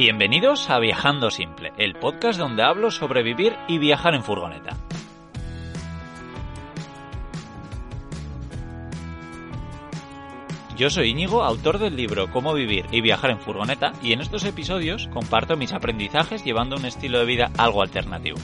Bienvenidos a Viajando Simple, el podcast donde hablo sobre vivir y viajar en furgoneta. Yo soy Íñigo, autor del libro Cómo vivir y viajar en furgoneta, y en estos episodios comparto mis aprendizajes llevando un estilo de vida algo alternativo.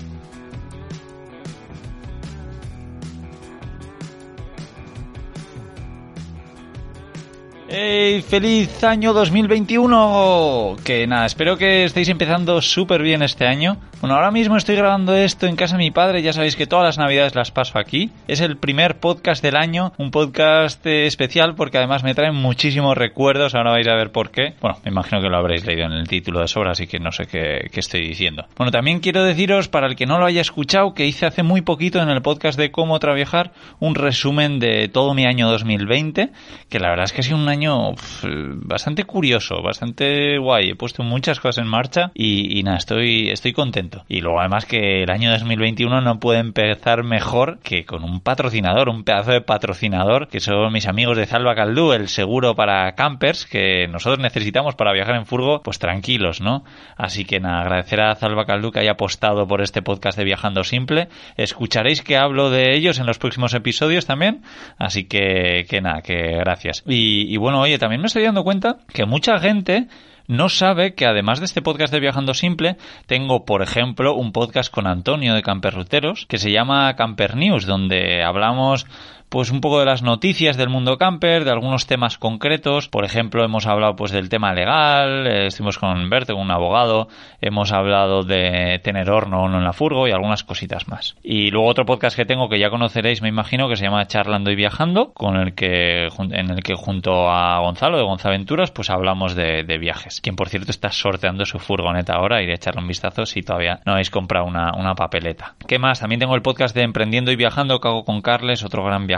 ¡Hey! ¡Feliz año 2021! Que nada, espero que estéis empezando súper bien este año. Bueno, ahora mismo estoy grabando esto en casa de mi padre, ya sabéis que todas las navidades las paso aquí. Es el primer podcast del año, un podcast eh, especial porque además me traen muchísimos recuerdos, ahora vais a ver por qué. Bueno, me imagino que lo habréis leído en el título de sobra, así que no sé qué, qué estoy diciendo. Bueno, también quiero deciros, para el que no lo haya escuchado, que hice hace muy poquito en el podcast de Cómo Trabajar un resumen de todo mi año 2020, que la verdad es que ha sido un año bastante curioso, bastante guay. He puesto muchas cosas en marcha y, y nada, estoy, estoy contento. Y luego además que el año 2021 no puede empezar mejor que con un patrocinador, un pedazo de patrocinador, que son mis amigos de Salva Caldú, el seguro para campers que nosotros necesitamos para viajar en furgo, pues tranquilos, ¿no? Así que nada, agradecer a Salva Caldú que haya apostado por este podcast de Viajando Simple. Escucharéis que hablo de ellos en los próximos episodios también, así que, que nada, que gracias. Y, y bueno, oye, también me estoy dando cuenta que mucha gente no sabe que además de este podcast de Viajando Simple, tengo, por ejemplo, un podcast con Antonio de Camperruteros que se llama Camper News, donde hablamos pues un poco de las noticias del mundo camper, de algunos temas concretos. Por ejemplo, hemos hablado pues del tema legal, eh, estuvimos con Berto, un abogado, hemos hablado de tener horno o no en la furgo y algunas cositas más. Y luego otro podcast que tengo que ya conoceréis, me imagino, que se llama Charlando y Viajando, con el que en el que junto a Gonzalo de Gonzaventuras, pues hablamos de, viajes. Quien por cierto está sorteando su furgoneta ahora, iré a echarle un vistazo si todavía no habéis comprado una, una papeleta. ¿Qué más? También tengo el podcast de Emprendiendo y Viajando que hago con Carles, otro gran viajero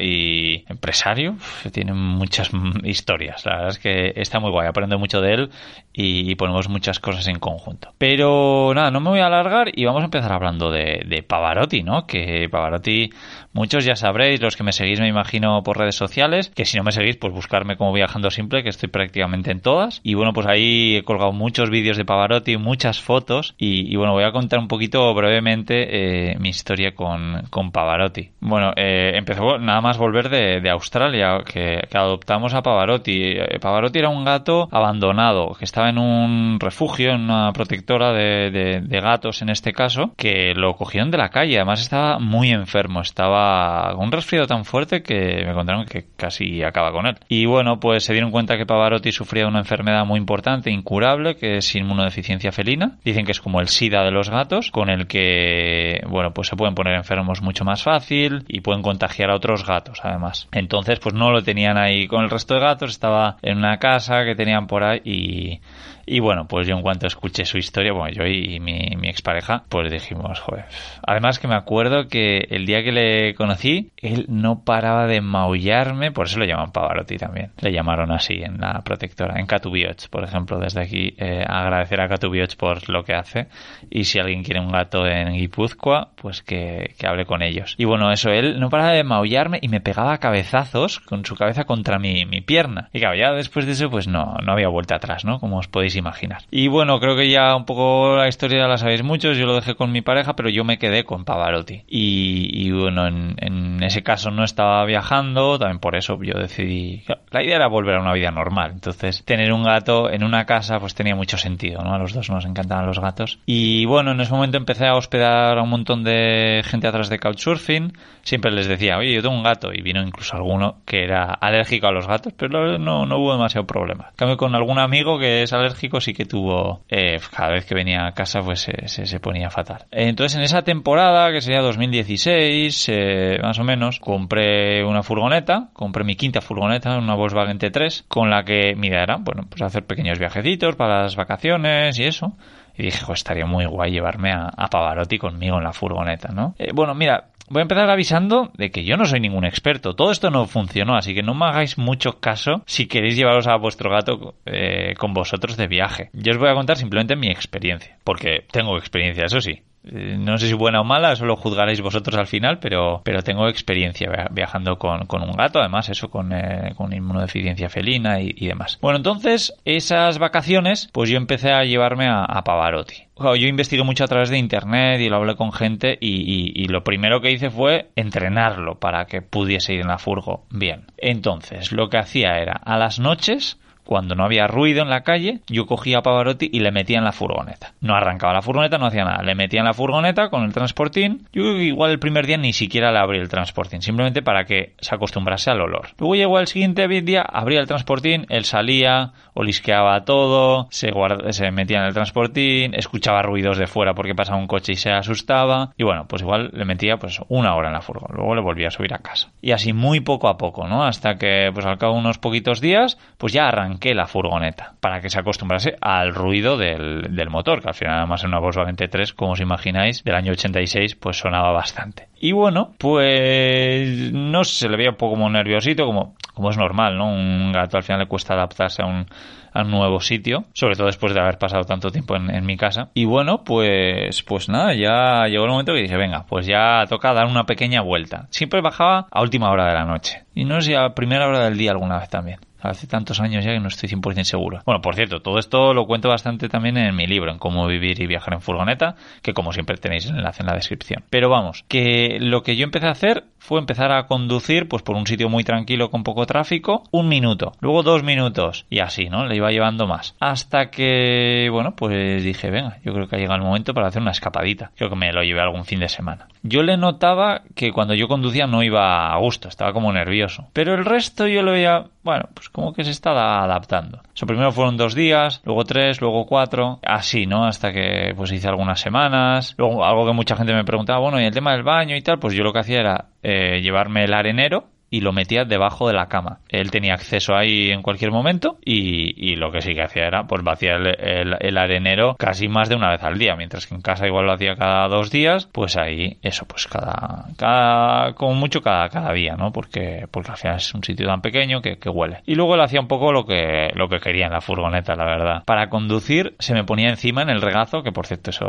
y empresario. Tiene muchas historias. La verdad es que está muy guay. Aprendo mucho de él y, ponemos muchas cosas en conjunto. Pero nada, no me voy a alargar y vamos a empezar hablando de, Pavarotti, ¿no? Que Pavarotti, muchos ya sabréis, los que me seguís me imagino por redes sociales, que si no me seguís, pues buscarme como Viajando Simple, que estoy prácticamente en todas. Y bueno, pues ahí he colgado muchos vídeos de Pavarotti, muchas fotos y, bueno, voy a contar un poquito brevemente eh, mi historia con, con Pavarotti. Bueno, eh, empezó nada más volver de, de Australia, que, adoptamos a Pavarotti. Pavarotti era un gato abandonado, que estaba en un refugio, en una protectora de, de, de, gatos en este caso, que lo cogieron de la calle. Además estaba muy enfermo, estaba con un resfriado tan fuerte que me contaron que casi acaba con él. Y bueno, pues se dieron cuenta que Pavarotti sufría una enfermedad muy importante, incurable, que es inmunodeficiencia felina. Dicen que es como el SIDA de los gatos, con el que, bueno, pues se pueden poner enfermos mucho más fácil y pueden contagiar a otros gatos, además. Entonces, pues no lo tenían ahí con el resto de gatos, estaba en una casa que tenían por ahí y, y bueno, pues yo en cuanto escuché su historia, bueno, yo y mi, mi expareja, pues dijimos, joder. Además que me acuerdo que el día que le conocí, él no paraba de maullarme, por eso lo llaman Pavarotti también. Le llamaron así en la protectora, en Catubioch, por ejemplo, desde aquí eh, agradecer a Catubioch por lo que hace. Y si alguien quiere un gato en Guipúzcoa, pues que, que hable con ellos. Y bueno, eso, él no paraba de maullarme y me pegaba cabezazos con su cabeza contra mi, mi pierna. Y claro, ya después de eso, pues no, no había vuelta atrás, ¿no? Como os podéis imaginar. Y bueno, creo que ya un poco la historia la sabéis muchos, yo lo dejé con mi pareja, pero yo me quedé con Pavarotti. Y, y bueno, en, en, ese caso no estaba viajando, también por eso yo decidí... La idea era volver a una vida normal, entonces tener un gato en una casa pues tenía mucho sentido, ¿no? A los dos nos encantaban los gatos. Y bueno, en ese momento empecé a hospedar a un montón de gente atrás de Couchsurfing, siempre les decía, oye, yo tengo un gato, y vino incluso alguno que era alérgico a los gatos, pero no, no hubo demasiado problema. En cambio, con algún amigo que es alérgico sí que tuvo, eh, cada vez que venía a casa pues se, se, ponía fatal. Entonces en esa temporada, que sería 2016, eh, más o menos, compré una furgoneta, compré mi quinta furgoneta, una Volkswagen T3, con la que mi idea era, bueno, pues hacer pequeños viajecitos para las vacaciones y eso. Y dije, estaría muy guay llevarme a, Pavarotti conmigo en la furgoneta, ¿no? Eh, bueno, mira, voy a empezar avisando de que yo no soy ningún experto. Todo esto no funcionó, así que no me hagáis mucho caso si queréis llevaros a vuestro gato eh, con vosotros de viaje. Yo os voy a contar simplemente mi experiencia, porque tengo experiencia, eso sí. Eh, no sé si buena o mala, eso lo juzgaréis vosotros al final, pero, pero tengo experiencia viajando con, un gato, además eso con, eh, con inmunodeficiencia felina y, demás. Bueno, entonces esas vacaciones, pues yo empecé a llevarme a, Pavarotti. yo investigué mucho a través de internet y lo hablé con gente y, y, lo primero que hice fue entrenarlo para que pudiese ir en la furgo bien. Entonces, lo que hacía era a las noches cuando no había ruido en la calle, yo cogía a Pavarotti y le metía en la furgoneta. No arrancaba la furgoneta, no hacía nada. Le metía en la furgoneta con el transportín. Yo igual el primer día ni siquiera le abrí el transportín, simplemente para que se acostumbrase al olor. Luego llegó el siguiente día, abría el transportín, él salía, olisqueaba todo, se, se metía en el transportín, escuchaba ruidos de fuera porque pasaba un coche y se asustaba. Y bueno, pues igual le metía pues una hora en la furgoneta. Luego le volvía a subir a casa. Y así muy poco a poco, ¿no? Hasta que pues al cabo de unos poquitos días, pues ya arrancó que la furgoneta para que se acostumbrase al ruido del, del motor, que al final además en una Volkswagen T3, como os imagináis, del año 86, pues sonaba bastante. Y bueno, pues no se le veía un poco como nerviosito, como, como es normal, ¿no? Un gato al final le cuesta adaptarse a un, a un nuevo sitio, sobre todo después de haber pasado tanto tiempo en, mi casa. Y bueno, pues, pues nada, ya llegó el momento que dije, venga, pues ya toca dar una pequeña vuelta. Siempre bajaba a última hora de la noche. Y no sé a primera hora del día alguna vez también. Hace tantos años ya que no estoy 100% seguro. Bueno, por cierto, todo esto lo cuento bastante también en mi libro, en cómo vivir y viajar en furgoneta, que como siempre tenéis el enlace en la descripción. Pero vamos, que lo que yo empecé a hacer fue empezar a conducir pues por un sitio muy tranquilo con poco tráfico, un minuto, luego dos minutos y así, ¿no? Le iba llevando más. Hasta que, bueno, pues dije, venga, yo creo que ha llegado el momento para hacer una escapadita. Creo que me lo llevé algún fin de semana. Yo le notaba que cuando yo conducía no iba a gusto, estaba como nervioso. Pero el resto yo lo veía, bueno, pues como que se estaba adaptando. Eso primero fueron dos días, luego tres, luego cuatro, así, ¿no? Hasta que pues hice algunas semanas. Luego algo que mucha gente me preguntaba, bueno, y el tema del baño y tal, pues yo lo que hacía era eh, llevarme el arenero y lo metía debajo de la cama. Él tenía acceso ahí en cualquier momento y, y lo que sí que hacía era pues vaciar el, arenero casi más de una vez al día, mientras que en casa igual lo hacía cada dos días, pues ahí eso pues cada, como mucho cada, cada día, ¿no? Porque, porque al final es un sitio tan pequeño que, que huele. Y luego él hacía un poco lo que, lo que quería en la furgoneta, la verdad. Para conducir se me ponía encima en el regazo, que por cierto eso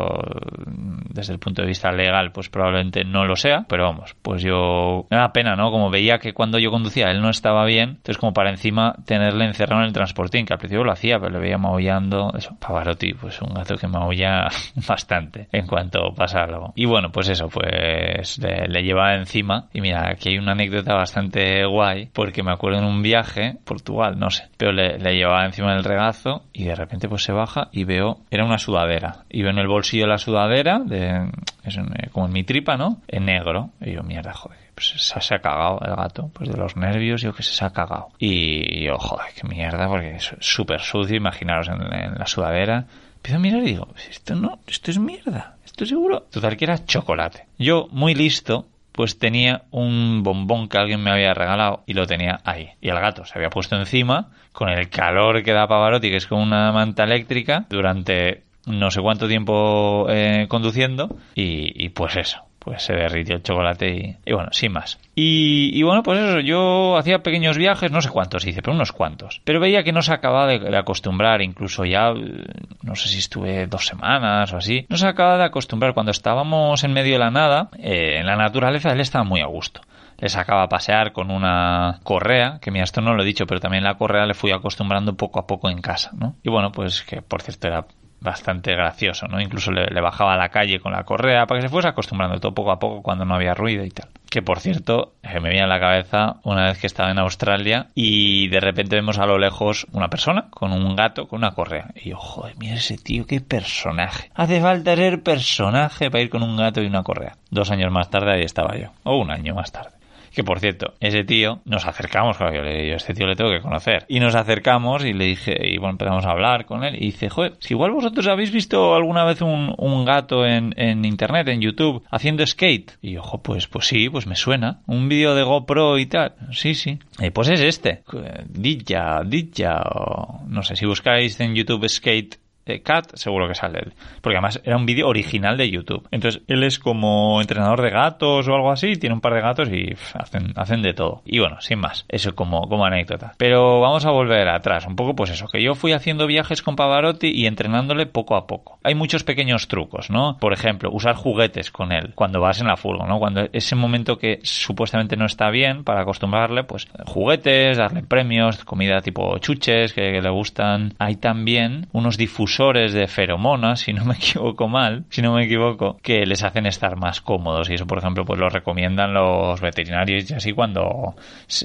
desde el punto de vista legal pues probablemente no lo sea, pero vamos, pues yo me da pena, ¿no? Como veía que cuando yo conducía él no estaba bien, entonces como para encima tenerle encerrado en el transportín, que al principio lo hacía, pero le veía maullando, eso, Pavarotti, pues un gato que maulla bastante en cuanto pasa algo. Y bueno, pues eso, pues le, llevaba encima, y mira, aquí hay una anécdota bastante guay, porque me acuerdo en un viaje, Portugal, no sé, pero le, llevaba encima del regazo y de repente pues se baja y veo, era una sudadera, y veo en el bolsillo la sudadera, de, es como en mi tripa, ¿no? En negro, y yo, mierda, joder pues se, ha cagado el gato, pues de los nervios yo que se, ha cagado. Y, yo, joder, qué mierda, porque es súper sucio, imaginaros en, la sudadera. Empiezo a mirar y digo, esto no, esto es mierda, esto seguro. Total que era chocolate. Yo, muy listo, pues tenía un bombón que alguien me había regalado y lo tenía ahí. Y el gato se había puesto encima con el calor que da Pavarotti, que es como una manta eléctrica, durante no sé cuánto tiempo eh, conduciendo y pues eso pues se derritió el chocolate y, bueno, sin más. Y, bueno, pues eso, yo hacía pequeños viajes, no sé cuántos hice, pero unos cuantos. Pero veía que no se acababa de, acostumbrar, incluso ya, no sé si estuve dos semanas o así, no se acababa de acostumbrar. Cuando estábamos en medio de la nada, eh, en la naturaleza, él estaba muy a gusto le sacaba a pasear con una correa, que mira, esto no lo he dicho, pero también la correa le fui acostumbrando poco a poco en casa, ¿no? Y bueno, pues que por cierto era bastante gracioso, ¿no? Incluso le, bajaba a la calle con la correa para que se fuese acostumbrando todo poco a poco cuando no había ruido y tal. Que por cierto, eh, me viene a la cabeza una vez que estaba en Australia y de repente vemos a lo lejos una persona con un gato con una correa. Y yo, joder, ese tío, qué personaje. Hace falta ser personaje para ir con un gato y una correa. Dos años más tarde ahí estaba yo, o un año más tarde. Que por cierto, ese tío, nos acercamos, claro, yo le digo, este tío le tengo que conocer. Y nos acercamos y le dije, y bueno, empezamos a hablar con él. Y dice, joder, si igual vosotros habéis visto alguna vez un, un gato en, en internet, en YouTube, haciendo skate. Y ojo, pues, pues sí, pues me suena. Un vídeo de GoPro y tal. Sí, sí. Eh, pues es este. Dija, Dija, o no sé, si buscáis en YouTube skate Cat, seguro que sale él. Porque además era un vídeo original de YouTube. Entonces él es como entrenador de gatos o algo así, tiene un par de gatos y hacen, hacen de todo. Y bueno, sin más, eso como, como anécdota. Pero vamos a volver atrás, un poco pues eso, que yo fui haciendo viajes con Pavarotti y entrenándole poco a poco. Hay muchos pequeños trucos, ¿no? Por ejemplo, usar juguetes con él cuando vas en la furgo, ¿no? Cuando ese momento que supuestamente no está bien para acostumbrarle, pues juguetes, darle premios, comida tipo chuches que, que le gustan. Hay también unos difusores de feromonas, si no me equivoco mal, si no me equivoco, que les hacen estar más cómodos. Y eso, por ejemplo, pues lo recomiendan los veterinarios y así cuando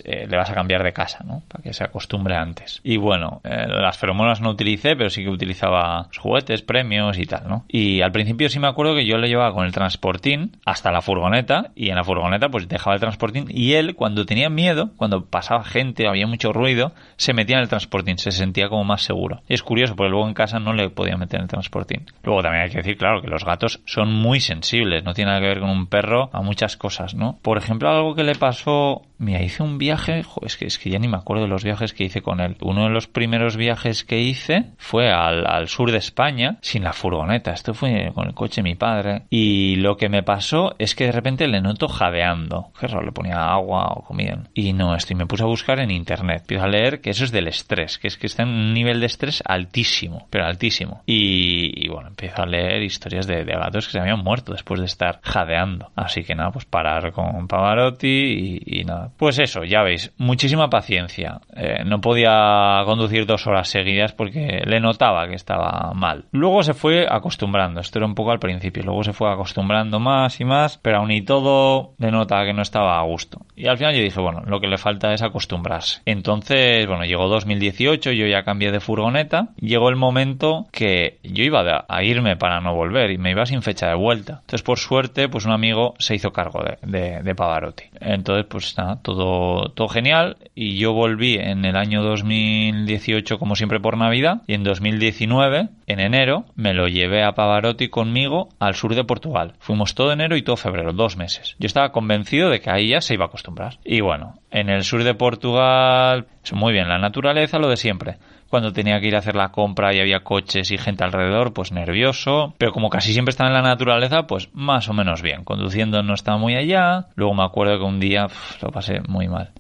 eh, le vas a cambiar de casa, ¿no? Para que se acostumbre antes. Y bueno, eh, las feromonas no utilicé, pero sí que utilizaba juguetes, premios y tal, ¿no? Y al principio sí me acuerdo que yo le llevaba con el transportín hasta la furgoneta y en la furgoneta pues dejaba el transportín y él cuando tenía miedo, cuando pasaba gente, había mucho ruido, se metía en el transportín, se sentía como más seguro. Es curioso porque luego en casa no le podía meter en el transportín. Luego también hay que decir, claro, que los gatos son muy sensibles, no tiene nada que ver con un perro a muchas cosas, ¿no? Por ejemplo, algo que le pasó Mira, hice un viaje, es, que, es que ya ni me acuerdo de los viajes que hice con él. Uno de los primeros viajes que hice fue al, sur de España sin la furgoneta. Esto fue con el coche de mi padre. Y lo que me pasó es que de repente le noto jadeando. Raro, le ponía agua o comida. Y no, esto, y me puse a buscar en internet. Empiezo a leer que eso es del estrés, que es que está en un nivel de estrés altísimo, pero altísimo. Y, bueno, empiezo a leer historias de, gatos que se habían muerto después de estar jadeando. Así que nada, pues parar con Pavarotti y nada pues eso, ya veis, muchísima paciencia. Eh, no podía conducir dos horas seguidas porque le notaba que estaba mal. Luego se fue acostumbrando, esto era un poco al principio, luego se fue acostumbrando más y más, pero aún y todo le notaba que no estaba a gusto. Y al final yo dije, bueno, lo que le falta es acostumbrarse. Entonces, bueno, llegó 2018, yo ya cambié de furgoneta, llegó el momento que yo iba a irme para no volver y me iba sin fecha de vuelta. Entonces, por suerte, pues un amigo se hizo cargo de, de, Pavarotti. Entonces, pues nada, todo, todo genial. Y yo volví en el año 2018, como siempre, por Navidad. Y en 2019, en enero, me lo llevé a Pavarotti conmigo al sur de Portugal. Fuimos todo enero y todo febrero, dos meses. Yo estaba convencido de que ahí ya se iba a acostumbrar. Y bueno, en el sur de Portugal, muy bien, la naturaleza, lo de siempre cuando tenía que ir a hacer la compra y había coches y gente alrededor, pues nervioso. Pero como casi siempre estaba en la naturaleza, pues más o menos bien. Conduciendo no estaba muy allá. Luego me acuerdo que un día lo pasé muy mal.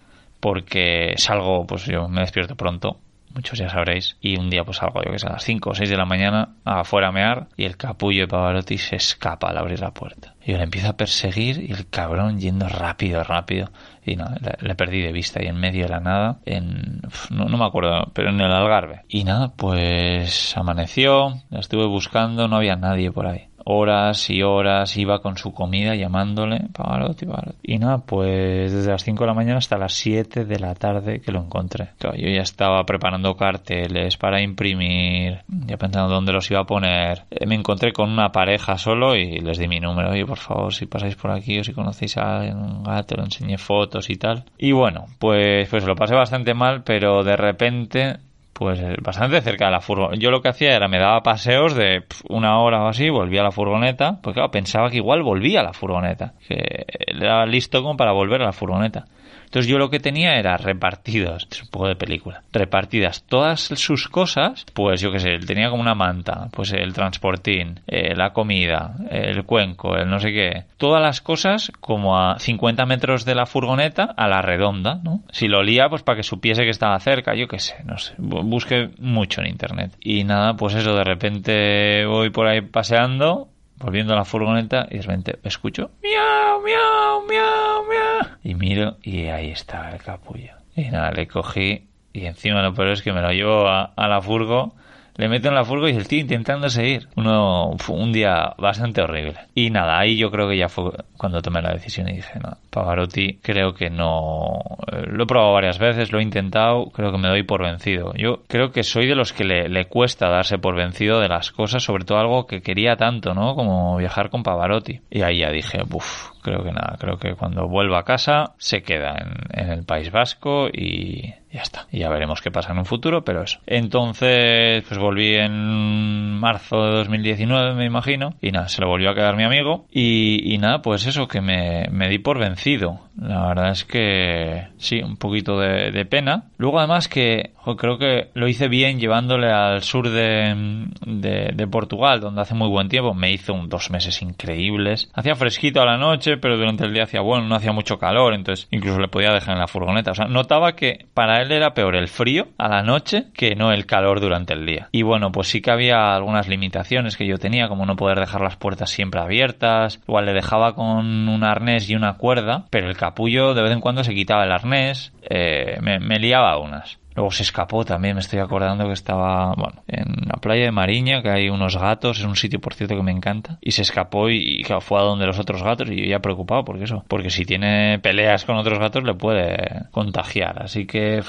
Porque salgo, pues yo me despierto pronto muchos ya sabréis, y un día pues salgo yo que sé a las 5 o 6 de la mañana afuera a mear y el capullo de Pavarotti se escapa al abrir la puerta. Y yo le empiezo a perseguir y el cabrón yendo rápido, rápido. Y nada, le, perdí de vista y en medio de la nada, en, no, no, me acuerdo, pero en el Algarve. Y nada, pues amaneció, la estuve buscando, no había nadie por ahí horas y horas iba con su comida llamándole Pavarotti. Y nada, pues desde las 5 de la mañana hasta las 7 de la tarde que lo encontré. yo ya estaba preparando carteles para imprimir, ya pensando dónde los iba a poner. Eh, me encontré con una pareja solo y les di mi número. Oye, por favor, si pasáis por aquí o si conocéis a alguien, un gato, le enseñé fotos y tal. Y bueno, pues, pues lo pasé bastante mal, pero de repente pues eh, bastante cerca de la furgoneta. Yo lo que hacía era me daba paseos de una hora o así, volvía a la furgoneta, porque claro, pensaba que igual volvía a la furgoneta, que era listo como para volver a la furgoneta. Entonces yo lo que tenía era repartidos, es un poco de película, repartidas todas sus cosas, pues yo qué sé, tenía como una manta, pues el transportín, eh, la comida, el cuenco, el no sé qué, todas las cosas como a 50 metros de la furgoneta a la redonda, ¿no? Si lo olía, pues para que supiese que estaba cerca, yo qué sé, no sé, busqué mucho en internet. Y nada, pues eso, de repente voy por ahí paseando volviendo a la furgoneta y de repente escucho miau, miau, miau, miau. Y miro y ahí estaba el capullo. Y nada, le cogí y encima lo peor es que me lo llevo a, a la furgo le meto en la furgo y el tío intentando seguir. Uno, un día bastante horrible. Y nada, ahí yo creo que ya fue cuando tomé la decisión y dije, no, Pavarotti creo que no... Eh, lo he probado varias veces, lo he intentado, creo que me doy por vencido. Yo creo que soy de los que le, le cuesta darse por vencido de las cosas, sobre todo algo que quería tanto, ¿no? Como viajar con Pavarotti. Y ahí ya dije, uff, creo que nada, creo que cuando vuelva a casa se queda en, el País Vasco y ya está. Y ya veremos qué pasa en un futuro, pero eso. Entonces, pues volví en marzo de 2019, me imagino, y nada, se lo volvió a quedar mi amigo. Y, nada, pues eso, que me, me, di por vencido. La verdad es que sí, un poquito de, pena. Luego, además, que creo que lo hice bien llevándole al sur de, de, de, Portugal, donde hace muy buen tiempo. Me hizo un, dos meses increíbles. Hacía fresquito a la noche, pero durante el día hacía bueno, no hacía mucho calor, entonces incluso le podía dejar en la furgoneta. O sea, notaba que para él era peor el frío a la noche que no el calor durante el día. Y bueno, pues sí que había algunas limitaciones que yo tenía, como no poder dejar las puertas siempre abiertas, igual le dejaba con un arnés y una cuerda, pero el capullo de vez en cuando se quitaba el arnés, eh, me, me liaba unas. Luego se escapó también, me estoy acordando que estaba, bueno, en la playa de Mariña, que hay unos gatos, es un sitio por cierto que me encanta, y se escapó y, fue a donde los otros gatos y yo ya preocupado porque eso, porque si tiene peleas con otros gatos le puede contagiar, así que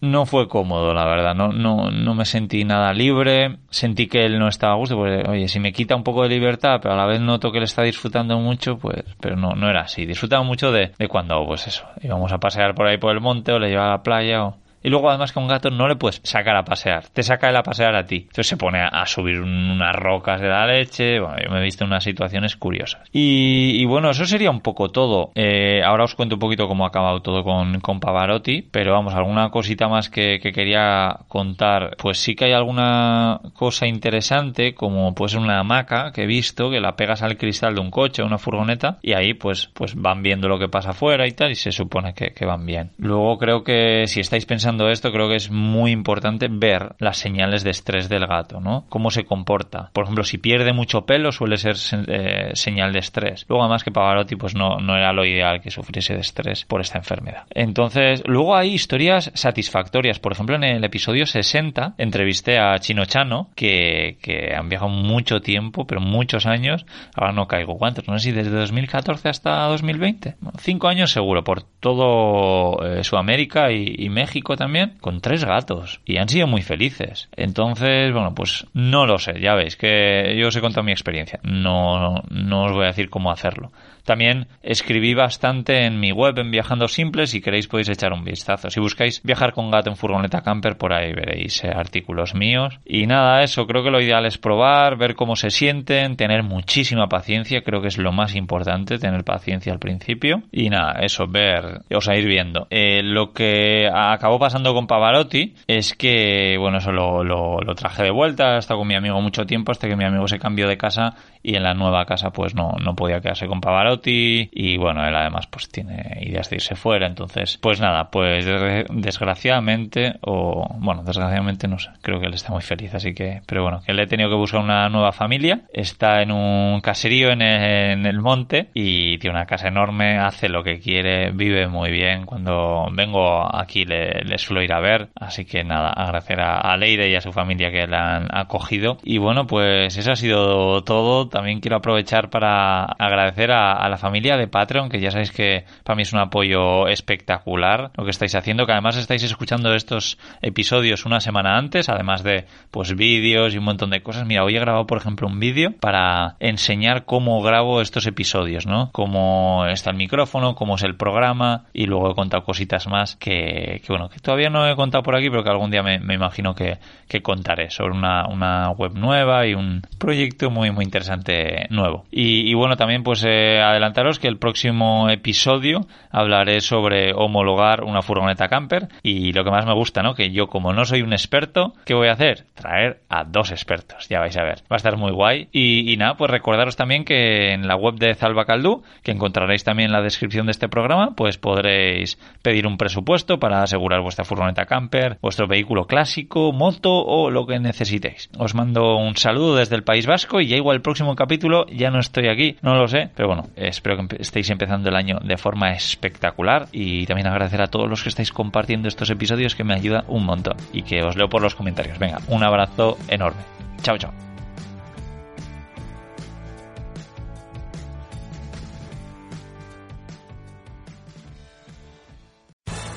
no fue cómodo, la verdad, no, no, no me sentí nada libre, sentí que él no estaba a gusto, porque oye, si me quita un poco de libertad, pero a la vez noto que él está disfrutando mucho, pues, pero no, no era así, disfrutaba mucho de, de cuando, pues eso, íbamos a pasear por ahí por el monte o le llevaba a la playa o y luego además que a un gato no le puedes sacar a pasear, te saca él a pasear a ti. Entonces se pone a subir unas rocas de la leche, bueno, yo me he visto unas situaciones curiosas. Y, bueno, eso sería un poco todo. Eh, ahora os cuento un poquito cómo ha acabado todo con, con Pavarotti, pero vamos, alguna cosita más que, que, quería contar, pues sí que hay alguna cosa interesante, como pues una hamaca que he visto, que la pegas al cristal de un coche o una furgoneta, y ahí pues, pues van viendo lo que pasa afuera y tal, y se supone que van bien. Luego creo que si estáis pensando esto, creo que es muy importante ver las señales de estrés del gato, ¿no? Cómo se comporta. Por ejemplo, si pierde mucho pelo suele ser eh, señal de estrés. Luego, además que Pavarotti pues no, no era lo ideal que sufriese de estrés por esta enfermedad. Entonces, luego hay historias satisfactorias. Por ejemplo, en el episodio 60 entrevisté a Chino Chano, que, que han viajado mucho tiempo, pero muchos años. Ahora no caigo cuántos, no sé si desde 2014 hasta 2020. Bueno, cinco años seguro, por todo eh, Sudamérica y, y México también también con tres gatos y han sido muy felices. Entonces, bueno, pues no lo sé, ya veis que yo os he contado mi experiencia. No, no os voy a decir cómo hacerlo. También escribí bastante en mi web en Viajando Simple, si queréis podéis echar un vistazo. Si buscáis viajar con gato en furgoneta camper, por ahí veréis eh, artículos míos. Y nada, eso, creo que lo ideal es probar, ver cómo se sienten, tener muchísima paciencia, creo que es lo más importante, tener paciencia al principio. Y nada, eso, ver, os a ir viendo. Eh, lo que acabó pasando con Pavarotti es que, bueno, eso lo, lo, lo traje de vuelta, he estado con mi amigo mucho tiempo hasta que mi amigo se cambió de casa y en la nueva casa pues no, no podía quedarse con Pavarotti y bueno, él además pues tiene ideas de irse fuera, entonces pues nada, pues desgraciadamente o bueno, desgraciadamente no sé, creo que él está muy feliz, así que, pero bueno, que él he tenido que buscar una nueva familia, está en un caserío en el, monte y tiene una casa enorme, hace lo que quiere, vive muy bien, cuando vengo aquí le, le suelo ir a ver, así que nada, agradecer a Leire y a su familia que la han acogido. Y bueno, pues eso ha sido todo. También quiero aprovechar para agradecer a, a, la familia de Patreon, que ya sabéis que para mí es un apoyo espectacular lo que estáis haciendo, que además estáis escuchando estos episodios una semana antes, además de pues vídeos y un montón de cosas. Mira, hoy he grabado, por ejemplo, un vídeo para enseñar cómo grabo estos episodios, ¿no? Cómo está el micrófono, cómo es el programa y luego he contado cositas más que, bueno, que todavía no he contado por aquí, pero que algún día me, imagino que, que contaré sobre una, una web nueva y un proyecto muy, muy interesante nuevo. Y, y bueno, también pues eh, adelantaros que el próximo episodio hablaré sobre homologar una furgoneta camper y lo que más me gusta, ¿no? Que yo como no soy un experto, ¿qué voy a hacer? Traer a dos expertos, ya vais a ver. Va a estar muy guay. Y, nada, pues recordaros también que en la web de Zalba Caldú, que encontraréis también en la descripción de este programa, pues podréis pedir un presupuesto para asegurar vuestra furgoneta camper, vuestro vehículo clásico, moto o lo que necesitéis. Os mando un saludo desde el País Vasco y ya igual el próximo capítulo ya no estoy aquí, no lo sé, pero bueno, espero que estéis empezando el año de forma espectacular y también agradecer a todos los que estáis compartiendo estos episodios que me ayuda un montón y que os leo por los comentarios. Venga, un abrazo enorme. Chao, chao.